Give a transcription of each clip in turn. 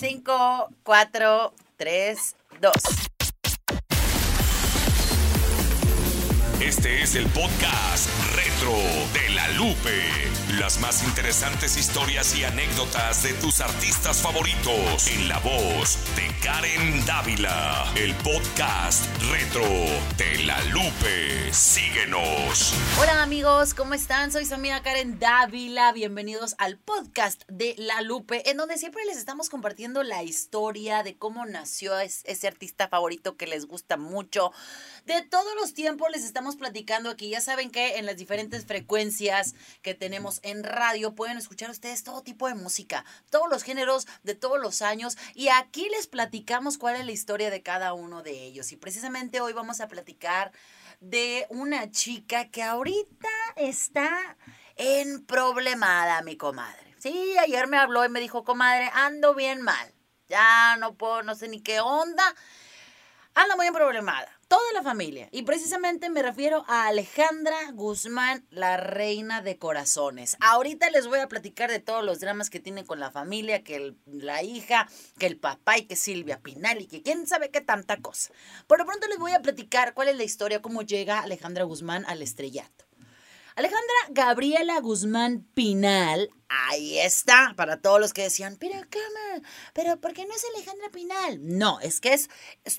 5, 4, 3, 2. Este es el podcast retro de la Lupe. Las más interesantes historias y anécdotas de tus artistas favoritos en la voz de Karen Dávila. El podcast retro de la Lupe. Síguenos. Hola amigos, ¿cómo están? Soy su amiga Karen Dávila. Bienvenidos al podcast de La Lupe, en donde siempre les estamos compartiendo la historia de cómo nació ese artista favorito que les gusta mucho. De todos los tiempos les estamos platicando aquí. Ya saben que en las diferentes frecuencias que tenemos en radio pueden escuchar ustedes todo tipo de música, todos los géneros de todos los años. Y aquí les platicamos cuál es la historia de cada uno de ellos. Y precisamente hoy vamos a platicar de una chica que ahorita está en problemada, mi comadre. Sí, ayer me habló y me dijo, comadre, ando bien mal. Ya no puedo, no sé ni qué onda. Ando muy problemada toda la familia. Y precisamente me refiero a Alejandra Guzmán, la reina de corazones. Ahorita les voy a platicar de todos los dramas que tiene con la familia, que la hija, que el papá y que Silvia Pinal y que quién sabe qué tanta cosa. Por lo pronto les voy a platicar cuál es la historia, cómo llega Alejandra Guzmán al estrellato. Alejandra Gabriela Guzmán Pinal, ahí está, para todos los que decían, pero ¿cómo? ¿Pero por qué no es Alejandra Pinal? No, es que es,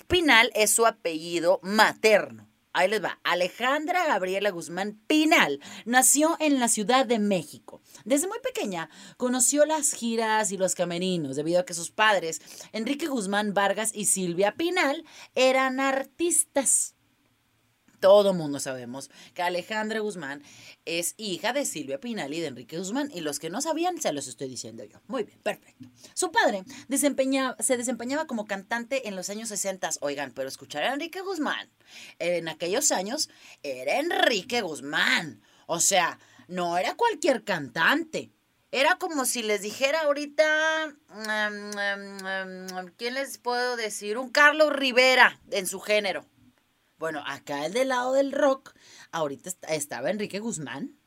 Pinal es su apellido materno. Ahí les va. Alejandra Gabriela Guzmán Pinal nació en la Ciudad de México. Desde muy pequeña conoció las giras y los camerinos debido a que sus padres, Enrique Guzmán Vargas y Silvia Pinal, eran artistas todo mundo sabemos que Alejandra Guzmán es hija de Silvia Pinal y de Enrique Guzmán. Y los que no sabían, se los estoy diciendo yo. Muy bien, perfecto. Su padre se desempeñaba como cantante en los años 60. Oigan, pero escuchar a Enrique Guzmán en aquellos años era Enrique Guzmán. O sea, no era cualquier cantante. Era como si les dijera ahorita, mm, mm, mm, ¿quién les puedo decir? Un Carlos Rivera en su género. Bueno, acá el del lado del rock, ahorita estaba Enrique Guzmán,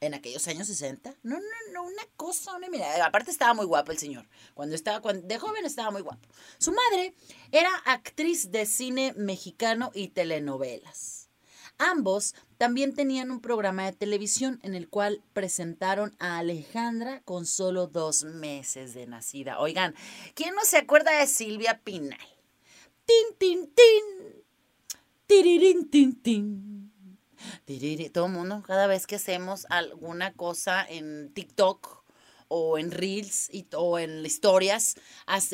en aquellos años 60. No, no, no, una cosa, una mira. Aparte estaba muy guapo el señor. Cuando estaba, de joven estaba muy guapo. Su madre era actriz de cine mexicano y telenovelas. Ambos también tenían un programa de televisión en el cual presentaron a Alejandra con solo dos meses de nacida. Oigan, ¿quién no se acuerda de Silvia Pinal? Tin, tin, tin. Tiririn, tin, tin. Todo el mundo, cada vez que hacemos alguna cosa en TikTok o en Reels y, o en historias,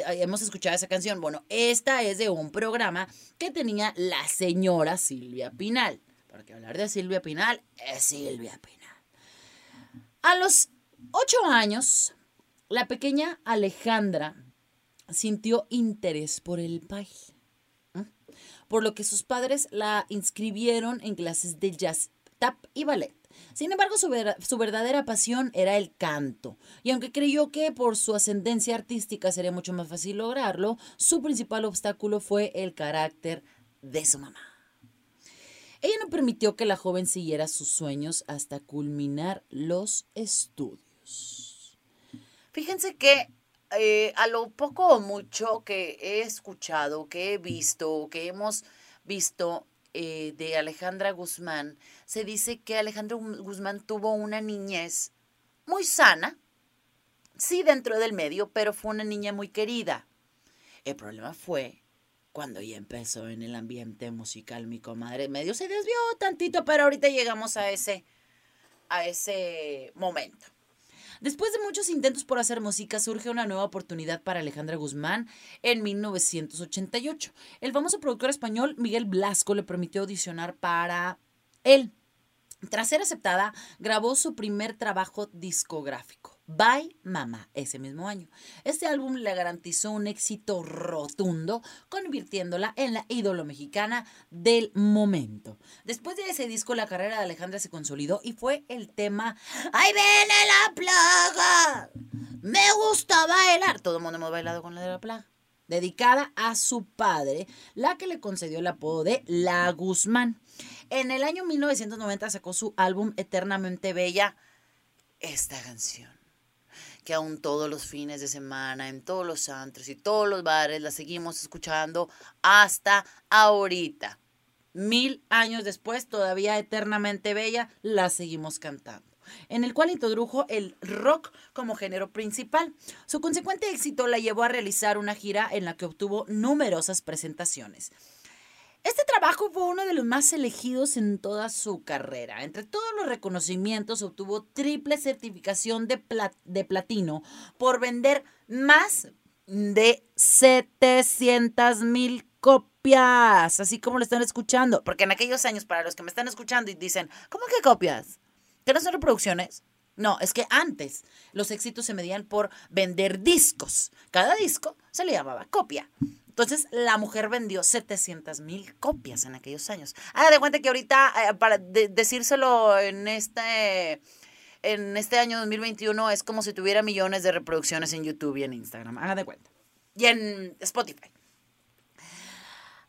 hemos escuchado esa canción. Bueno, esta es de un programa que tenía la señora Silvia Pinal. Porque hablar de Silvia Pinal es Silvia Pinal. A los ocho años, la pequeña Alejandra sintió interés por el baile por lo que sus padres la inscribieron en clases de jazz, tap y ballet. Sin embargo, su, su, verdadera pasión era el canto, y aunque creyó que por su ascendencia artística sería mucho más fácil lograrlo, su principal obstáculo fue el carácter de su mamá. Ella no permitió que la joven siguiera sus sueños hasta culminar los estudios. Fíjense que eh, a lo poco o mucho que he escuchado, que he visto, que hemos visto eh, de Alejandra Guzmán, se dice que Alejandra Guzmán tuvo una niñez muy sana, sí dentro del medio, pero fue una niña muy querida. El problema fue cuando ya empezó en el ambiente musical mi comadre. Medio se desvió tantito, pero ahorita llegamos a ese, a ese momento. Después de muchos intentos por hacer música, surge una nueva oportunidad para Alejandra Guzmán en 1988. El famoso productor español Miguel Blasco le permitió audicionar para él. Tras ser aceptada, grabó su primer trabajo discográfico. Bye Mama ese mismo año. Este álbum le garantizó un éxito rotundo, convirtiéndola en la ídolo mexicana del momento. Después de ese disco, la carrera de Alejandra se consolidó y fue el tema ¡Ahí viene la plaga! Me gusta bailar. Todo el mundo hemos bailado con la de la plaga. Dedicada a su padre, la que le concedió el apodo de La Guzmán. En el año 1990 sacó su álbum Eternamente Bella, esta canción que aún todos los fines de semana, en todos los antros y todos los bares la seguimos escuchando hasta ahorita. Mil años después, todavía eternamente bella, la seguimos cantando en el cual introdujo el rock como género principal. Su consecuente éxito la llevó a realizar una gira en la que obtuvo numerosas presentaciones. Este trabajo fue uno de los más elegidos en toda su carrera. Entre todos los reconocimientos obtuvo triple certificación de, de platino por vender más de 700 mil copias, así como lo están escuchando. Porque en aquellos años, para los que me están escuchando y dicen, ¿cómo que copias? ¿Qué no son reproducciones? No, es que antes los éxitos se medían por vender discos. Cada disco se le llamaba copia. Entonces, la mujer vendió 700 mil copias en aquellos años. Haga de cuenta que ahorita, eh, para decírselo en este, en este año 2021, es como si tuviera millones de reproducciones en YouTube y en Instagram. Haga de cuenta. Y en Spotify.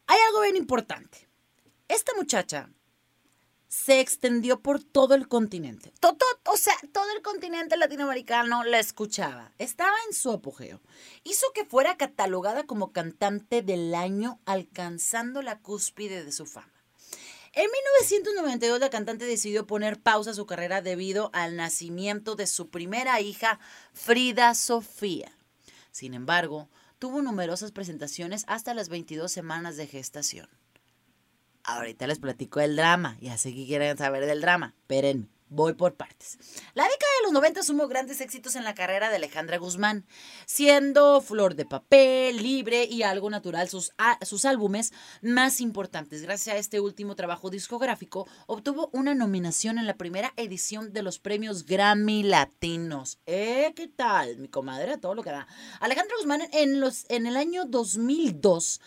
Hay algo bien importante. Esta muchacha se extendió por todo el continente. Todo, o sea, todo el continente latinoamericano la escuchaba. Estaba en su apogeo. Hizo que fuera catalogada como cantante del año, alcanzando la cúspide de su fama. En 1992 la cantante decidió poner pausa a su carrera debido al nacimiento de su primera hija, Frida Sofía. Sin embargo, tuvo numerosas presentaciones hasta las 22 semanas de gestación. Ahorita les platico del drama. Ya sé que quieren saber del drama. Espérenme. Voy por partes. La década de los 90 sumó grandes éxitos en la carrera de Alejandra Guzmán, siendo Flor de Papel, Libre y Algo Natural sus, sus álbumes más importantes. Gracias a este último trabajo discográfico, obtuvo una nominación en la primera edición de los premios Grammy Latinos. ¿Eh? ¿Qué tal? Mi comadre, todo lo que da. Alejandra Guzmán en, los, en el año 2002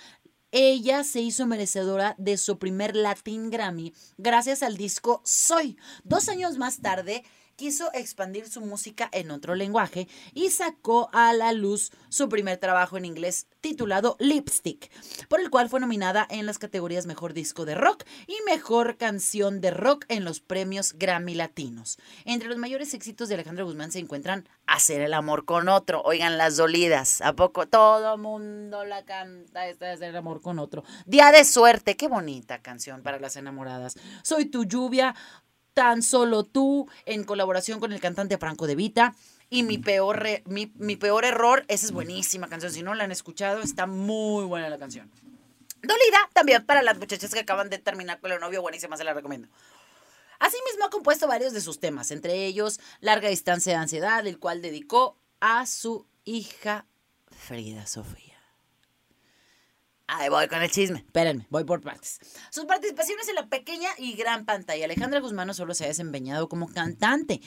ella se hizo merecedora de su primer Latin Grammy gracias al disco Soy. Dos años más tarde, quiso expandir su música en otro lenguaje y sacó a la luz su primer trabajo en inglés titulado Lipstick, por el cual fue nominada en las categorías Mejor Disco de Rock y Mejor Canción de Rock en los premios Grammy Latinos. Entre los mayores éxitos de Alejandro Guzmán se encuentran Hacer el amor con otro, oigan las dolidas, ¿a poco todo mundo la canta esta de Hacer el amor con otro? Día de suerte, qué bonita canción para las enamoradas. Soy tu lluvia, Tan solo tú, en colaboración con el cantante Franco De Vita. Y mi peor, mi, peor error, esa es buenísima canción. Si no la han escuchado, está muy buena la canción. Dolida, también para las muchachas que acaban de terminar con el novio, buenísima, se la recomiendo. Asimismo, ha compuesto varios de sus temas, entre ellos Larga Distancia de Ansiedad, el cual dedicó a su hija Frida Sofía. Ahí voy con el chisme. Espérenme, voy por partes. Sus participaciones en la pequeña y gran pantalla. Alejandra Guzmán no solo se ha desempeñado como cantante,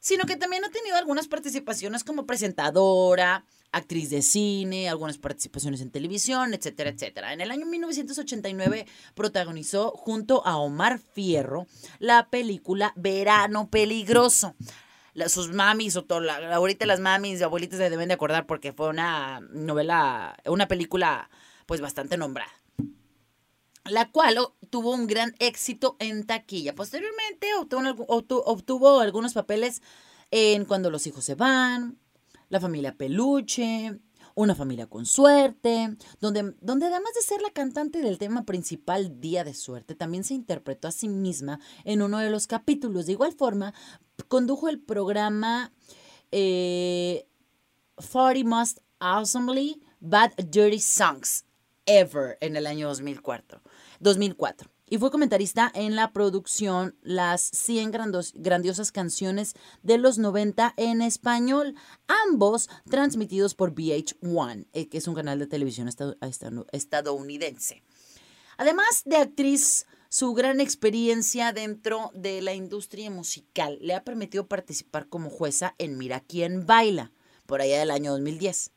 sino que también ha tenido algunas participaciones como presentadora, actriz de cine, algunas participaciones en televisión, etcétera, etcétera. En el año 1989 protagonizó junto a Omar Fierro la película Verano Peligroso. sus mamis, ahorita las mamis y abuelitas se deben de acordar porque fue una novela, una película pues bastante nombrada la cual tuvo un gran éxito en taquilla. Posteriormente obtuvo, algunos papeles en Cuando los hijos se van, La familia peluche, Una familia con suerte, donde, donde además de ser la cantante del tema principal Día de Suerte, también se interpretó a sí misma en uno de los capítulos. De igual forma, condujo el programa eh, 40 Most Awesomely Bad Dirty Songs Ever en el año 2004. 2004 y fue comentarista en la producción Las 100 grandiosas canciones de los 90 en español, ambos transmitidos por VH1, eh, que es un canal de televisión estadounidense. Además de actriz, su gran experiencia dentro de la industria musical le ha permitido participar como jueza en Mira quién baila, por allá del año 2010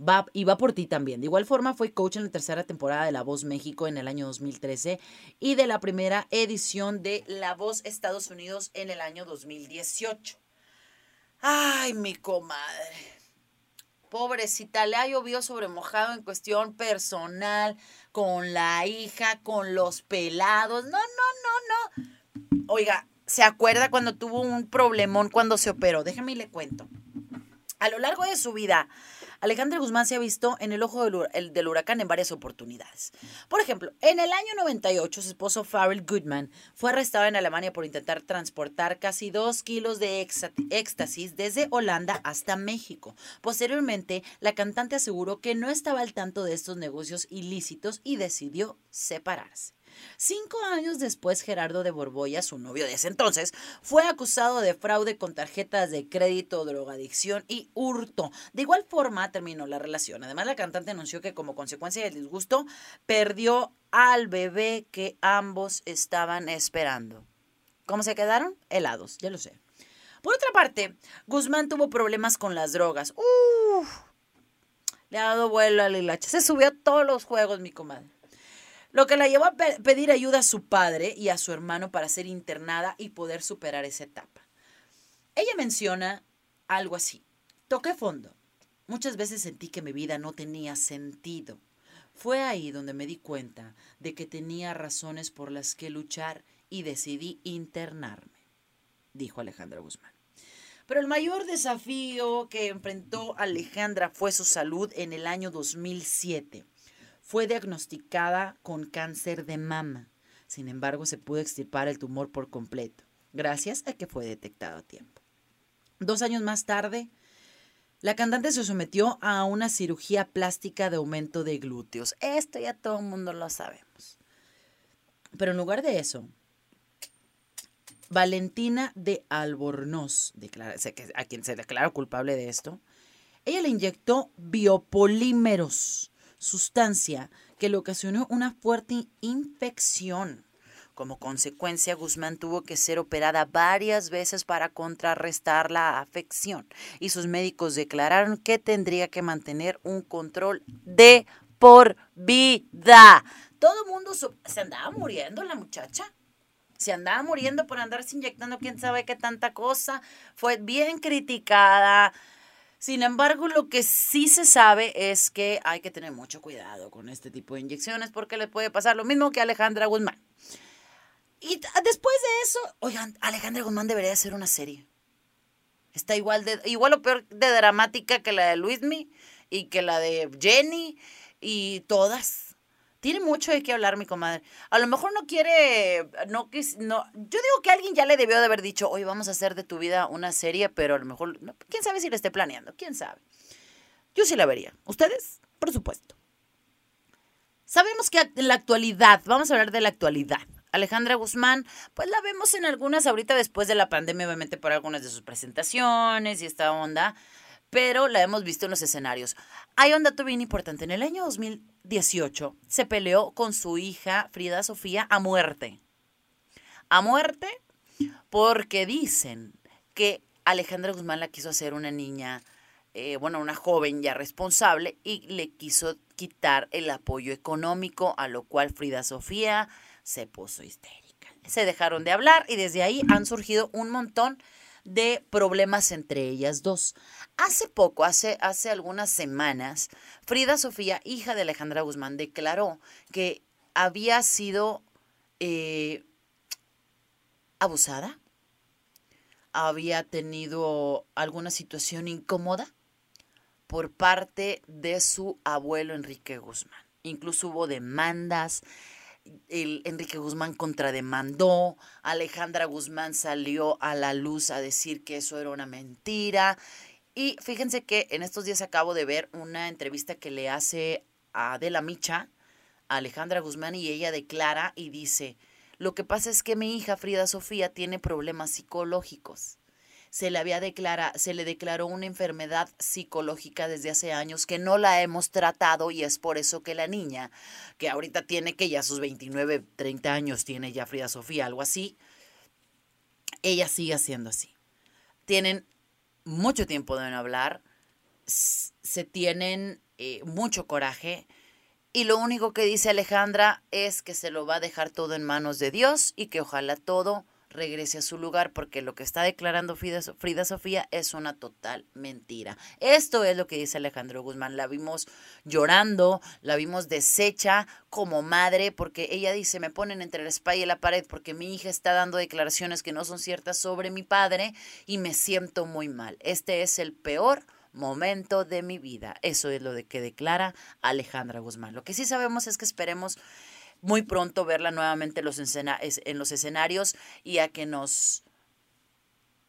va, y va por ti también. De igual forma, fue coach en la tercera temporada de La Voz México en el año 2013 y de la primera edición de La Voz Estados Unidos en el año 2018. Ay, mi comadre. Pobrecita, le ha llovido sobre mojado en cuestión personal, con la hija, con los pelados. No, no, no, no. Oiga, ¿se acuerda cuando tuvo un problemón cuando se operó? Déjame y le cuento. A lo largo de su vida, Alejandra Guzmán se ha visto en el ojo del, huracán en varias oportunidades. Por ejemplo, en el año 98, su esposo Farrell Goodman fue arrestado en Alemania por intentar transportar casi dos kilos de éxtasis desde Holanda hasta México. Posteriormente, la cantante aseguró que no estaba al tanto de estos negocios ilícitos y decidió separarse. Cinco años después, Gerardo de Borboya, su novio de ese entonces, fue acusado de fraude con tarjetas de crédito, drogadicción y hurto. De igual forma, terminó la relación. Además, la cantante anunció que como consecuencia del disgusto, perdió al bebé que ambos estaban esperando. ¿Cómo se quedaron? Helados, ya lo sé. Por otra parte, Guzmán tuvo problemas con las drogas. Uf, le ha dado vuelo a la hilacha. Se subió a todos los juegos, mi comadre lo que la llevó a pedir ayuda a su padre y a su hermano para ser internada y poder superar esa etapa. Ella menciona algo así. Toqué fondo. Muchas veces sentí que mi vida no tenía sentido. Fue ahí donde me di cuenta de que tenía razones por las que luchar y decidí internarme, dijo Alejandra Guzmán. Pero el mayor desafío que enfrentó Alejandra fue su salud en el año 2007 fue diagnosticada con cáncer de mama. Sin embargo, se pudo extirpar el tumor por completo, gracias a que fue detectado a tiempo. Dos años más tarde, la cantante se sometió a una cirugía plástica de aumento de glúteos. Esto ya todo el mundo lo sabemos. Pero en lugar de eso, Valentina de Albornoz, a quien se declaró culpable de esto, ella le inyectó biopolímeros sustancia que le ocasionó una fuerte infección. Como consecuencia, Guzmán tuvo que ser operada varias veces para contrarrestar la afección y sus médicos declararon que tendría que mantener un control de por vida. Todo el mundo se andaba muriendo la muchacha. Se andaba muriendo por andarse inyectando quién sabe qué tanta cosa. Fue bien criticada. Sin embargo, lo que sí se sabe es que hay que tener mucho cuidado con este tipo de inyecciones porque le puede pasar lo mismo que a Alejandra Guzmán. Y después de eso, oigan, Alejandra Guzmán debería hacer una serie. Está igual de igual o peor de dramática que la de Luismi y que la de Jenny y todas tiene mucho de qué hablar, mi comadre. A lo mejor no quiere, no, no, yo digo que alguien ya le debió de haber dicho, hoy vamos a hacer de tu vida una serie, pero a lo mejor, quién sabe si le esté planeando, quién sabe. Yo sí la vería. ¿Ustedes? Por supuesto. Sabemos que en la actualidad, vamos a hablar de la actualidad. Alejandra Guzmán, pues la vemos en algunas ahorita después de la pandemia, obviamente por algunas de sus presentaciones y esta onda, pero la hemos visto en los escenarios. Hay un dato bien importante. En el año 2018 se peleó con su hija Frida Sofía a muerte. A muerte porque dicen que Alejandra Guzmán la quiso hacer una niña, eh, bueno, una joven ya responsable y le quiso quitar el apoyo económico, a lo cual Frida Sofía se puso histérica. Se dejaron de hablar y desde ahí han surgido un montón de problemas entre ellas dos. Hace poco, hace, hace algunas semanas, Frida Sofía, hija de Alejandra Guzmán, declaró que había sido eh, abusada, había tenido alguna situación incómoda por parte de su abuelo Enrique Guzmán. Incluso hubo demandas, el Enrique Guzmán contrademandó, Alejandra Guzmán salió a la luz a decir que eso era una mentira. Y fíjense que en estos días acabo de ver una entrevista que le hace a Adela Micha, a Alejandra Guzmán, y ella declara y dice, lo que pasa es que mi hija Frida Sofía tiene problemas psicológicos se le había declara, se le declaró una enfermedad psicológica desde hace años que no la hemos tratado y es por eso que la niña, que ahorita tiene que ya sus 29, 30 años tiene ya Frida Sofía, algo así, ella sigue siendo así. Tienen mucho tiempo de no hablar, se tienen eh, mucho coraje. Y lo único que dice Alejandra es que se lo va a dejar todo en manos de Dios y que ojalá todo regrese a su lugar, porque lo que está declarando Frida, Sofía es una total mentira. Esto es lo que dice Alejandro Guzmán. La vimos llorando, la vimos deshecha como madre, porque ella dice, me ponen entre la espalda y la pared porque mi hija está dando declaraciones que no son ciertas sobre mi padre y me siento muy mal. Este es el peor momento de mi vida. Eso es lo de que declara Alejandra Guzmán. Lo que sí sabemos es que esperemos muy pronto verla nuevamente en los, en los escenarios y a que nos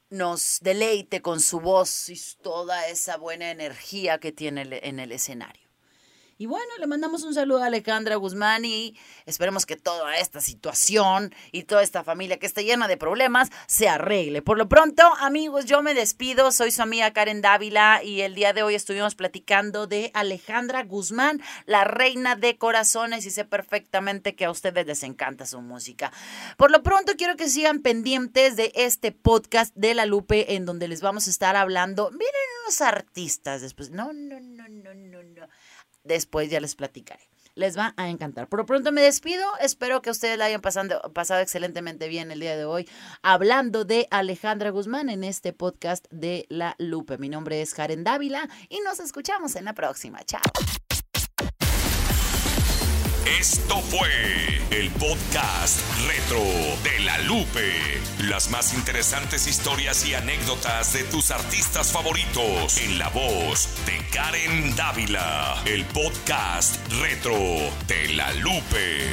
nos deleite con su voz y toda esa buena energía que tiene en el escenario. Y bueno, le mandamos un saludo a Alejandra Guzmán y esperemos que toda esta situación y toda esta familia que está llena de problemas se arregle. Por lo pronto, amigos, yo me despido. Soy su amiga Karen Dávila y el día de hoy estuvimos platicando de Alejandra Guzmán, la reina de corazones y sé perfectamente que a ustedes les encanta su música. Por lo pronto, quiero que sigan pendientes de este podcast de La Lupe en donde les vamos a estar hablando. Miren unos artistas después. No, no, no, no, no, no después ya les platicaré. Les va a encantar. Por lo pronto me despido. Espero que ustedes la hayan pasado excelentemente bien el día de hoy hablando de Alejandra Guzmán en este podcast de La Lupe. Mi nombre es Karen Dávila y nos escuchamos en la próxima. Chao. Esto fue el podcast retro de la Lupe. Las más interesantes historias y anécdotas de tus artistas favoritos en la voz de Karen Dávila. El podcast retro de la Lupe.